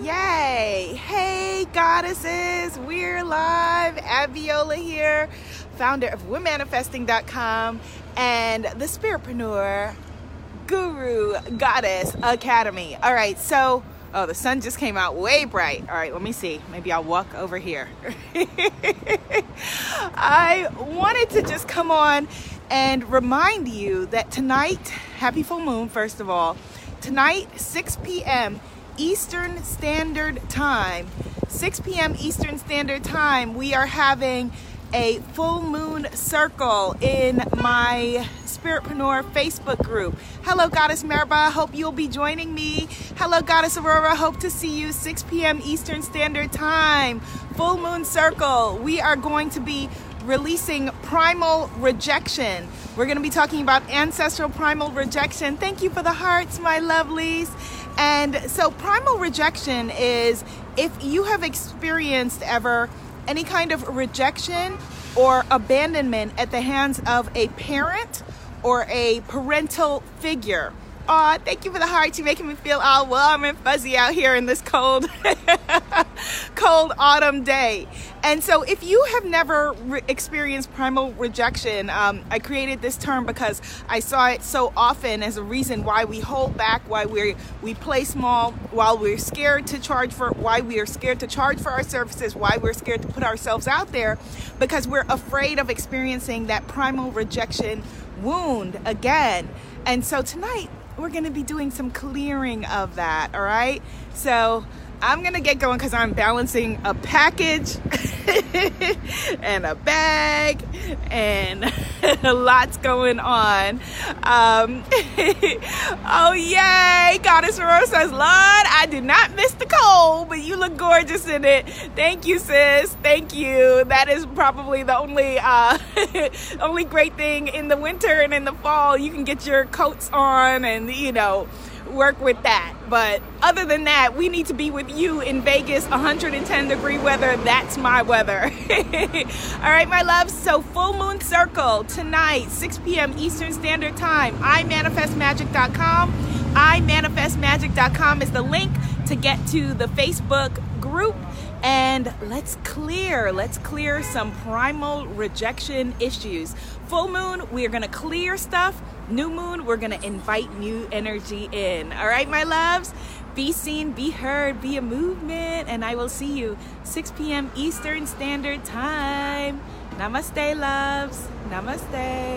Yay! Hey, goddesses, we're live. Abiola here, founder of WeManifesting.com and the Spiritpreneur Guru Goddess Academy. All right, so, oh, the sun just came out way bright. All right, let me see. Maybe I'll walk over here. I wanted to just come on and remind you that tonight, happy full moon, first of all, tonight, 6 p.m. Eastern Standard Time, 6 p.m. Eastern Standard Time, we are having a full moon circle in my Spiritpreneur Facebook group. Hello, Goddess Merba. Hope you'll be joining me. Hello, Goddess Aurora. Hope to see you 6 p.m. Eastern Standard Time. Full moon circle. We are going to be releasing primal rejection. We're going to be talking about ancestral primal rejection. Thank you for the hearts, my lovelies. And so, primal rejection is if you have experienced ever any kind of rejection or abandonment at the hands of a parent or a parental figure. Aw, thank you for the hearts. You're making me feel all warm and fuzzy out here in this cold, cold autumn day. And so, if you have never re- experienced primal rejection, um, I created this term because I saw it so often as a reason why we hold back, why we we play small, while we're scared to charge for, why we are scared to charge for our services, why we're scared to put ourselves out there, because we're afraid of experiencing that primal rejection wound again. And so tonight we're going to be doing some clearing of that, all right? So I'm going to get going because I'm balancing a package and a bag and lots going on. Um, oh, yay! Goddess Aurora says, Lord, I did not miss the cold, but you look gorgeous in it. Thank you, sis. Thank you. That is probably the only, uh, only great thing in the winter and in the fall. You can get your coats on and, you know, work with that. But other than that, we need to be with you in Vegas, 110 degree weather. That's my weather. All right, my loves. So, full moon circle tonight, 6 p.m. Eastern Standard Time. iManifestMagic.com. iManifestMagic.com is the link to get to the Facebook group. And let's clear, let's clear some primal rejection issues. Full moon, we are going to clear stuff New moon, we're going to invite new energy in. All right, my loves? Be seen, be heard, be a movement, and I will see you 6 p.m. Eastern Standard Time. Namaste, loves. Namaste.